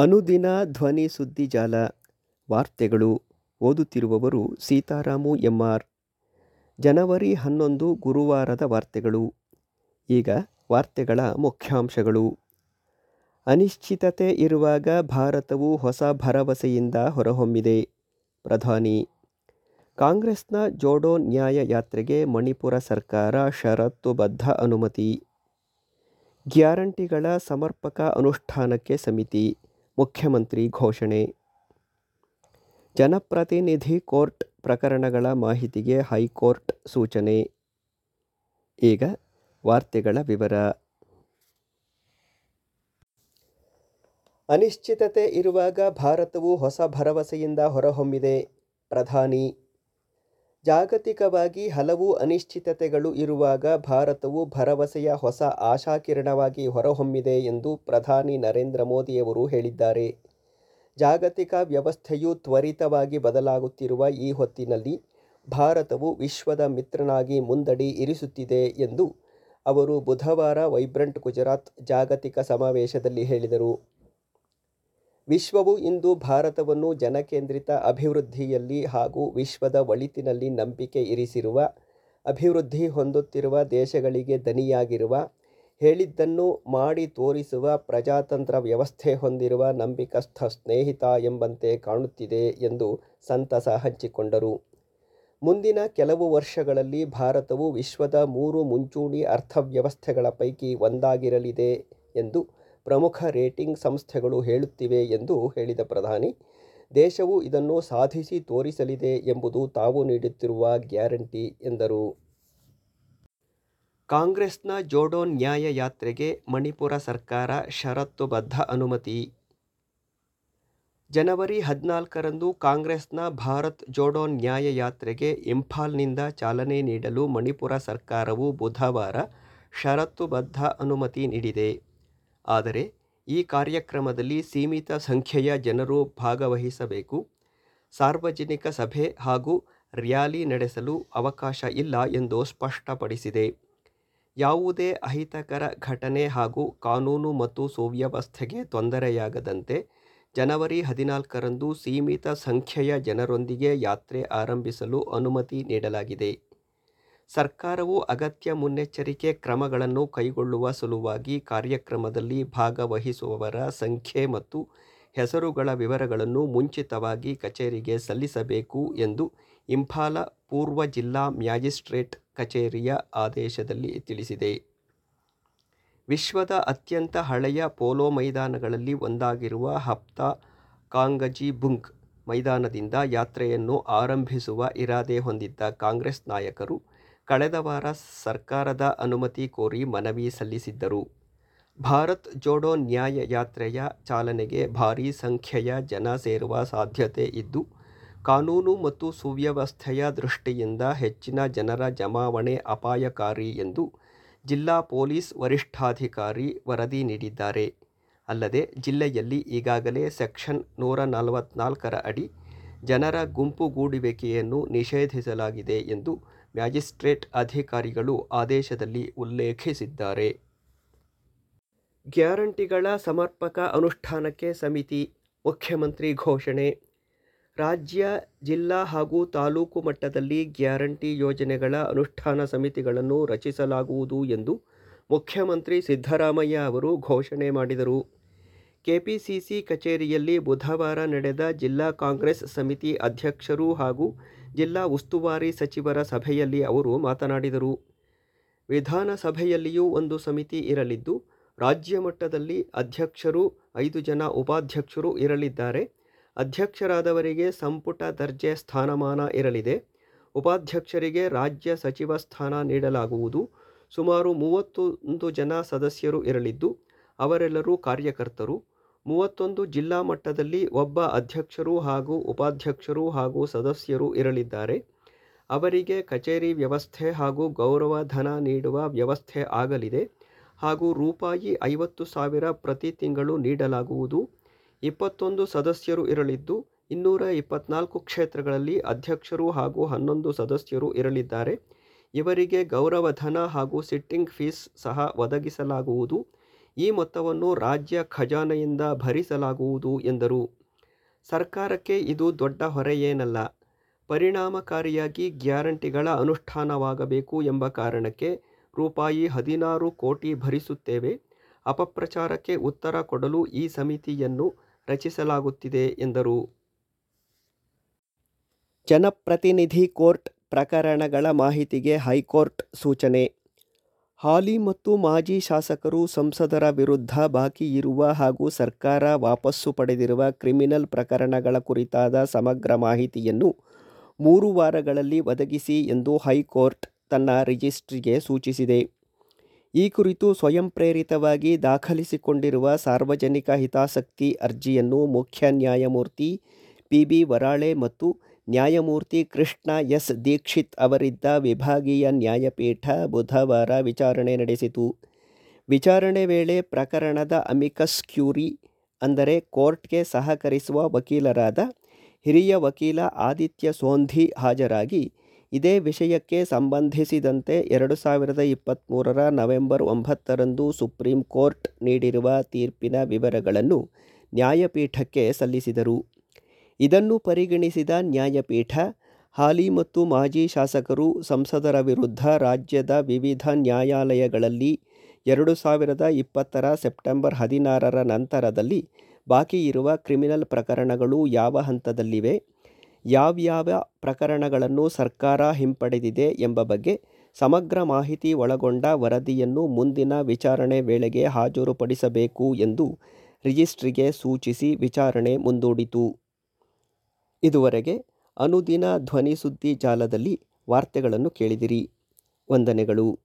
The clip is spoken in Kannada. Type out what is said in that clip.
ಅನುದಿನ ಧ್ವನಿ ಸುದ್ದಿ ಜಾಲ ವಾರ್ತೆಗಳು ಓದುತ್ತಿರುವವರು ಸೀತಾರಾಮು ಎಂಆರ್. ಜನವರಿ ಹನ್ನೊಂದು ಗುರುವಾರದ ವಾರ್ತೆಗಳು. ಈಗ ವಾರ್ತೆಗಳ ಮುಖ್ಯಾಂಶಗಳು. ಅನಿಶ್ಚಿತತೆ ಇರುವಾಗ ಭಾರತವು ಹೊಸ ಭರವಸೆಯಿಂದ ಹೊರಹೊಮ್ಮಿದೆ. ಪ್ರಧಾನಿ. ಕಾಂಗ್ರೆಸ್ನ ಜೋಡೋ ನ್ಯಾಯ ಯಾತ್ರೆಗೆ ಮಣಿಪುರ ಸರ್ಕಾರ ಷರತ್ತುಬದ್ಧ ಅನುಮತಿ. ಗ್ಯಾರಂಟಿಗಳ ಸಮರ್ಪಕ ಅನುಷ್ಠಾನಕ್ಕೆ ಸಮಿತಿ. ಮುಖ್ಯಮಂತ್ರಿ ಘೋಷಣೆ. ಜನಪ್ರತಿನಿಧಿ ಕೋರ್ಟ್ ಪ್ರಕರಣಗಳ ಮಾಹಿತಿಗೆ ಹೈಕೋರ್ಟ್ ಸೂಚನೆ. ಈಗ ವಾರ್ತೆಗಳ ವಿವರ. ಅನಿಶ್ಚಿತತೆ ಇರುವಾಗ ಭಾರತವು ಹೊಸ ಭರವಸೆಯಿಂದ ಹೊರಹೊಮ್ಮಿದೆ. ಪ್ರಧಾನಿ ಜಾಗತಿಕವಾಗಿ ಹಲವು ಅನಿಶ್ಚಿತತೆಗಳು ಇರುವಾಗ ಭಾರತವು ಭರವಸೆಯ ಹೊಸ ಆಶಾಕಿರಣವಾಗಿ ಹೊರಹೊಮ್ಮಿದೆ ಎಂದು ಪ್ರಧಾನಿ ನರೇಂದ್ರ ಮೋದಿಯವರು ಹೇಳಿದ್ದಾರೆ. ಜಾಗತಿಕ ವ್ಯವಸ್ಥೆಯು ತ್ವರಿತವಾಗಿ ಬದಲಾಗುತ್ತಿರುವ ಈ ಹೊತ್ತಿನಲ್ಲಿ ಭಾರತವು ವಿಶ್ವದ ಮಿತ್ರನಾಗಿ ಮುಂದಡಿ ಇರಿಸುತ್ತಿದೆ ಎಂದು ಅವರು ಬುಧವಾರ ವೈಬ್ರಂಟ್ ಗುಜರಾತ್ ಜಾಗತಿಕ ಸಮಾವೇಶದಲ್ಲಿ ಹೇಳಿದರು. ವಿಶ್ವವು ಇಂದು ಭಾರತವನ್ನು ಜನಕೇಂದ್ರಿತ ಅಭಿವೃದ್ಧಿಯಲ್ಲಿ ಹಾಗೂ ವಿಶ್ವದ ಒಳಿತಿನಲ್ಲಿ ನಂಬಿಕೆ ಇರಿಸಿರುವ, ಅಭಿವೃದ್ಧಿ ಹೊಂದುತ್ತಿರುವ ದೇಶಗಳಿಗೆ ದನಿಯಾಗಿರುವ, ಹೇಳಿದ್ದನ್ನು ಮಾಡಿ ತೋರಿಸುವ ಪ್ರಜಾತಂತ್ರ ವ್ಯವಸ್ಥೆ ಹೊಂದಿರುವ ನಂಬಿಕಸ್ಥ ಸ್ನೇಹಿತ ಎಂಬಂತೆ ಕಾಣುತ್ತಿದೆ ಎಂದು ಸಂತಸ ಹಂಚಿಕೊಂಡರು. ಮುಂದಿನ ಕೆಲವು ವರ್ಷಗಳಲ್ಲಿ ಭಾರತವು ವಿಶ್ವದ ಮೂರು ಮುಂಚೂಣಿ ಅರ್ಥವ್ಯವಸ್ಥೆಗಳ ಪೈಕಿ ಒಂದಾಗಿರಲಿದೆ ಎಂದು ಪ್ರಮುಖ ರೇಟಿಂಗ್ ಸಂಸ್ಥೆಗಳು ಹೇಳುತ್ತಿವೆ ಎಂದು ಹೇಳಿದ ಪ್ರಧಾನಿ, ದೇಶವು ಇದನ್ನು ಸಾಧಿಸಿ ತೋರಿಸಲಿದೆ ಎಂಬುದು ತಾವು ನೀಡುತ್ತಿರುವ ಗ್ಯಾರಂಟಿ ಎಂದರು. ಕಾಂಗ್ರೆಸ್ನ ಜೋಡೋ ನ್ಯಾಯ ಯಾತ್ರೆಗೆ ಮಣಿಪುರ ಸರ್ಕಾರ ಷರತ್ತುಬದ್ಧ ಅನುಮತಿ. ಜನವರಿ ಹದಿನಾಲ್ಕರಂದು ಕಾಂಗ್ರೆಸ್ನ ಭಾರತ್ ಜೋಡೋ ನ್ಯಾಯ ಯಾತ್ರೆಗೆ ಇಂಫಾಲ್ನಿಂದ ಚಾಲನೆ ನೀಡಲು ಮಣಿಪುರ ಸರ್ಕಾರವು ಬುಧವಾರ ಷರತ್ತುಬದ್ಧ ಅನುಮತಿ ನೀಡಿದೆ. ಆದರೆ ಈ ಕಾರ್ಯಕ್ರಮದಲ್ಲಿ ಸೀಮಿತ ಸಂಖ್ಯೆಯ ಜನರು ಭಾಗವಹಿಸಬೇಕು. ಸಾರ್ವಜನಿಕ ಸಭೆ ಹಾಗೂ ರ್ಯಾಲಿ ನಡೆಸಲು ಅವಕಾಶ ಇಲ್ಲ ಎಂದು ಸ್ಪಷ್ಟಪಡಿಸಿದೆ. ಯಾವುದೇ ಅಹಿತಕರ ಘಟನೆ ಹಾಗೂ ಕಾನೂನು ಮತ್ತು ಸುವ್ಯವಸ್ಥೆಗೆ ತೊಂದರೆಯಾಗದಂತೆ ಜನವರಿ ಹದಿನಾಲ್ಕರಂದು ಸೀಮಿತ ಸಂಖ್ಯೆಯ ಜನರೊಂದಿಗೆ ಯಾತ್ರೆ ಆರಂಭಿಸಲು ಅನುಮತಿ ನೀಡಲಾಗಿದೆ. ಸರ್ಕಾರವು ಅಗತ್ಯ ಮುನ್ನೆಚ್ಚರಿಕೆ ಕ್ರಮಗಳನ್ನು ಕೈಗೊಳ್ಳುವ ಸಲುವಾಗಿ ಕಾರ್ಯಕ್ರಮದಲ್ಲಿ ಭಾಗವಹಿಸುವವರ ಸಂಖ್ಯೆ ಮತ್ತು ಹೆಸರುಗಳ ವಿವರಗಳನ್ನು ಮುಂಚಿತವಾಗಿ ಕಚೇರಿಗೆ ಸಲ್ಲಿಸಬೇಕು ಎಂದು ಇಂಫಾಲ ಪೂರ್ವ ಜಿಲ್ಲಾ ಮ್ಯಾಜಿಸ್ಟ್ರೇಟ್ ಕಚೇರಿಯ ಆದೇಶದಲ್ಲಿ ತಿಳಿಸಿದೆ. ವಿಶ್ವದ ಅತ್ಯಂತ ಹಳೆಯ ಪೋಲೋ ಮೈದಾನಗಳಲ್ಲಿ ಒಂದಾಗಿರುವ ಹಪ್ತಾ ಕಾಂಗಜಿಬುಂಗ್ ಮೈದಾನದಿಂದ ಯಾತ್ರೆಯನ್ನು ಆರಂಭಿಸುವ ಇರಾದೆ ಹೊಂದಿದ್ದ ಕಾಂಗ್ರೆಸ್ ನಾಯಕರು ಕಳೆದ ವಾರ ಸರ್ಕಾರದ ಅನುಮತಿ ಕೋರಿ ಮನವಿ ಸಲ್ಲಿಸಿದ್ದರು. ಭಾರತ್ ಜೋಡೋ ನ್ಯಾಯ ಯಾತ್ರೆಯ ಚಾಲನೆಗೆ ಭಾರೀ ಸಂಖ್ಯೆಯ ಜನ ಸೇರುವ ಸಾಧ್ಯತೆ ಇದ್ದು, ಕಾನೂನು ಮತ್ತು ಸುವ್ಯವಸ್ಥೆಯ ದೃಷ್ಟಿಯಿಂದ ಹೆಚ್ಚಿನ ಜನರ ಜಮಾವಣೆ ಅಪಾಯಕಾರಿ ಎಂದು ಜಿಲ್ಲಾ ಪೊಲೀಸ್ ವರಿಷ್ಠಾಧಿಕಾರಿ ವರದಿ ನೀಡಿದ್ದಾರೆ. ಅಲ್ಲದೆ, ಜಿಲ್ಲೆಯಲ್ಲಿ ಈಗಾಗಲೇ ಸೆಕ್ಷನ್ ನೂರ ನಲವತ್ನಾಲ್ಕರ ಅಡಿ ಜನರ ಗುಂಪುಗೂಡುವಿಕೆಯನ್ನು ನಿಷೇಧಿಸಲಾಗಿದೆ ಎಂದು ಮ್ಯಾಜಿಸ್ಟ್ರೇಟ್ ಅಧಿಕಾರಿಗಳು ಆದೇಶದಲ್ಲಿ ಉಲ್ಲೇಖಿಸಿದ್ದಾರೆ. ಗ್ಯಾರಂಟಿಗಳ ಸಮರ್ಪಕ ಅನುಷ್ಠಾನಕ್ಕೆ ಸಮಿತಿ ಮುಖ್ಯಮಂತ್ರಿ ಘೋಷಣೆ. ರಾಜ್ಯ, ಜಿಲ್ಲಾ ಹಾಗೂ ತಾಲೂಕು ಮಟ್ಟದಲ್ಲಿ ಗ್ಯಾರಂಟಿ ಯೋಜನೆಗಳ ಅನುಷ್ಠಾನ ಸಮಿತಿಗಳನ್ನು ರಚಿಸಲಾಗುವುದು ಎಂದು ಮುಖ್ಯಮಂತ್ರಿ ಸಿದ್ದರಾಮಯ್ಯ ಅವರು ಘೋಷಣೆ ಮಾಡಿದರು. ಕೆಪಿಸಿಸಿ ಕಚೇರಿಯಲ್ಲಿ ಬುಧವಾರ ನಡೆದ ಜಿಲ್ಲಾ ಕಾಂಗ್ರೆಸ್ ಸಮಿತಿ ಅಧ್ಯಕ್ಷರು ಹಾಗೂ ಜಿಲ್ಲಾ ಉಸ್ತುವಾರಿ ಸಚಿವರ ಸಭೆಯಲ್ಲಿ ಅವರು ಮಾತನಾಡಿದರು. ವಿಧಾನಸಭೆಯಲ್ಲಿಯೂ ಒಂದು ಸಮಿತಿ ಇರಲಿದ್ದು, ರಾಜ್ಯ ಮಟ್ಟದಲ್ಲಿ ಅಧ್ಯಕ್ಷರು, ಐದು ಜನ ಉಪಾಧ್ಯಕ್ಷರು ಇರಲಿದ್ದಾರೆ. ಅಧ್ಯಕ್ಷರಾದವರಿಗೆ ಸಂಪುಟ ದರ್ಜೆ ಸ್ಥಾನಮಾನ ಇರಲಿದೆ. ಉಪಾಧ್ಯಕ್ಷರಿಗೆ ರಾಜ್ಯ ಸಚಿವ ಸ್ಥಾನ ನೀಡಲಾಗುವುದು. ಸುಮಾರು ಮೂವತ್ತೊಂದು ಜನ ಸದಸ್ಯರು ಇರಲಿದ್ದು, ಅವರೆಲ್ಲರೂ ಕಾರ್ಯಕರ್ತರು. ಮೂವತ್ತೊಂದು ಜಿಲ್ಲಾ ಮಟ್ಟದಲ್ಲಿ ಒಬ್ಬ ಅಧ್ಯಕ್ಷರು ಹಾಗೂ ಉಪಾಧ್ಯಕ್ಷರು ಹಾಗೂ ಸದಸ್ಯರು ಇರಲಿದ್ದಾರೆ. ಅವರಿಗೆ ಕಚೇರಿ ವ್ಯವಸ್ಥೆ ಹಾಗೂ ಗೌರವ ಧನ ನೀಡುವ ವ್ಯವಸ್ಥೆ ಆಗಲಿದೆ ಹಾಗೂ ರೂಪಾಯಿ ಐವತ್ತು ಸಾವಿರ ಪ್ರತಿ ತಿಂಗಳು ನೀಡಲಾಗುವುದು. ಇಪ್ಪತ್ತೊಂದು ಸದಸ್ಯರು ಇರಲಿದ್ದು, ಇನ್ನೂರ ಇಪ್ಪತ್ನಾಲ್ಕು ಕ್ಷೇತ್ರಗಳಲ್ಲಿ ಅಧ್ಯಕ್ಷರು ಹಾಗೂ ಹನ್ನೊಂದು ಸದಸ್ಯರು ಇರಲಿದ್ದಾರೆ. ಇವರಿಗೆ ಗೌರವಧನ ಹಾಗೂ ಸಿಟ್ಟಿಂಗ್ ಫೀಸ್ ಸಹ ಒದಗಿಸಲಾಗುವುದು. ಈ ಮೊತ್ತವನ್ನು ರಾಜ್ಯ ಖಜಾನೆಯಿಂದ ಭರಿಸಲಾಗುವುದು ಎಂದರು. ಸರ್ಕಾರಕ್ಕೆ ಇದು ದೊಡ್ಡ ಹೊರೆಯೇನಲ್ಲ. ಪರಿಣಾಮಕಾರಿಯಾಗಿ ಗ್ಯಾರಂಟಿಗಳ ಅನುಷ್ಠಾನವಾಗಬೇಕು ಎಂಬ ಕಾರಣಕ್ಕೆ ರೂಪಾಯಿ ಹದಿನಾರು ಕೋಟಿ ಭರಿಸುತ್ತೇವೆ. ಅಪಪ್ರಚಾರಕ್ಕೆ ಉತ್ತರ ಕೊಡಲು ಈ ಸಮಿತಿಯನ್ನು ರಚಿಸಲಾಗುತ್ತಿದೆ ಎಂದರು. ಜನಪ್ರತಿನಿಧಿ ಕೋರ್ಟ್ ಪ್ರಕರಣಗಳ ಮಾಹಿತಿಗೆ ಹೈಕೋರ್ಟ್ ಸೂಚನೆ ಹಾಲಿ ಮತ್ತು ಮಾಜಿ ಶಾಸಕರು, ಸಂಸದರ ವಿರುದ್ಧ ಬಾಕಿ ಇರುವ ಹಾಗೂ ಸರ್ಕಾರ ವಾಪಸ್ಸು ಪಡೆದಿರುವ ಕ್ರಿಮಿನಲ್ ಪ್ರಕರಣಗಳ ಕುರಿತಾದ ಸಮಗ್ರ ಮಾಹಿತಿಯನ್ನು ಮೂರು ವಾರಗಳಲ್ಲಿ ಒದಗಿಸಿ ಎಂದು ಹೈಕೋರ್ಟ್ ತನ್ನ ರಿಜಿಸ್ಟ್ರಿಗೆ ಸೂಚಿಸಿದೆ. ಈ ಕುರಿತು ಸ್ವಯಂ ಪ್ರೇರಿತವಾಗಿ ದಾಖಲಿಸಿಕೊಂಡಿರುವ ಸಾರ್ವಜನಿಕ ಹಿತಾಸಕ್ತಿ ಅರ್ಜಿಯನ್ನು ಮುಖ್ಯ ನ್ಯಾಯಮೂರ್ತಿ ಪಿ. ಬಿ. ವರಾಳೆ ಮತ್ತು ನ್ಯಾಯಮೂರ್ತಿ ಕೃಷ್ಣ ಎಸ್. ದೀಕ್ಷಿತ್ ಅವರಿದ್ದ ವಿಭಾಗೀಯ ನ್ಯಾಯಪೀಠ ಬುಧವಾರ ವಿಚಾರಣೆ ನಡೆಸಿತು. ವಿಚಾರಣೆ ವೇಳೆ ಪ್ರಕರಣದ ಅಮಿಕಸ್ ಕ್ಯೂರಿ ಅಂದರೆ ಕೋರ್ಟ್ಗೆ ಸಹಕರಿಸುವ ವಕೀಲರಾದ ಹಿರಿಯ ವಕೀಲ ಆದಿತ್ಯ ಸೋಂಧಿ ಹಾಜರಾಗಿ, ಇದೇ ವಿಷಯಕ್ಕೆ ಸಂಬಂಧಿಸಿದಂತೆ ಎರಡು ಸಾವಿರದ ಇಪ್ಪತ್ತ್ಮೂರರ ನವೆಂಬರ್ ಒಂಬತ್ತರಂದು ಸುಪ್ರೀಂ ಕೋರ್ಟ್ ನೀಡಿರುವ ತೀರ್ಪಿನ ವಿವರಗಳನ್ನು ನ್ಯಾಯಪೀಠಕ್ಕೆ ಸಲ್ಲಿಸಿದರು. ಇದನ್ನು ಪರಿಗಣಿಸಿದ ನ್ಯಾಯಪೀಠ, ಹಾಲಿ ಮತ್ತು ಮಾಜಿ ಶಾಸಕರು, ಸಂಸದರ ವಿರುದ್ಧ ರಾಜ್ಯದ ವಿವಿಧ ನ್ಯಾಯಾಲಯಗಳಲ್ಲಿ ಎರಡು ಸಾವಿರದ ಇಪ್ಪತ್ತರ ಸೆಪ್ಟೆಂಬರ್ ಹದಿನಾರರ ನಂತರದಲ್ಲಿ ಬಾಕಿ ಇರುವ ಕ್ರಿಮಿನಲ್ ಪ್ರಕರಣಗಳು ಯಾವ ಹಂತದಲ್ಲಿವೆ, ಯಾವ್ಯಾವ ಪ್ರಕರಣಗಳನ್ನು ಸರ್ಕಾರ ಹಿಂಪಡೆದಿದೆ ಎಂಬ ಬಗ್ಗೆ ಸಮಗ್ರ ಮಾಹಿತಿ ಒಳಗೊಂಡ ವರದಿಯನ್ನು ಮುಂದಿನ ವಿಚಾರಣೆ ವೇಳೆಗೆ ಹಾಜರುಪಡಿಸಬೇಕು ಎಂದು ರಿಜಿಸ್ಟ್ರಿಗೆ ಸೂಚಿಸಿ ವಿಚಾರಣೆ ಮುಂದೂಡಿತು. ಇದುವರೆಗೆ ಅನುದಿನ ಧ್ವನಿಸುದ್ದಿ ಜಾಲದಲ್ಲಿ ವಾರ್ತೆಗಳನ್ನು ಕೇಳಿದಿರಿ. ವಂದನೆಗಳು.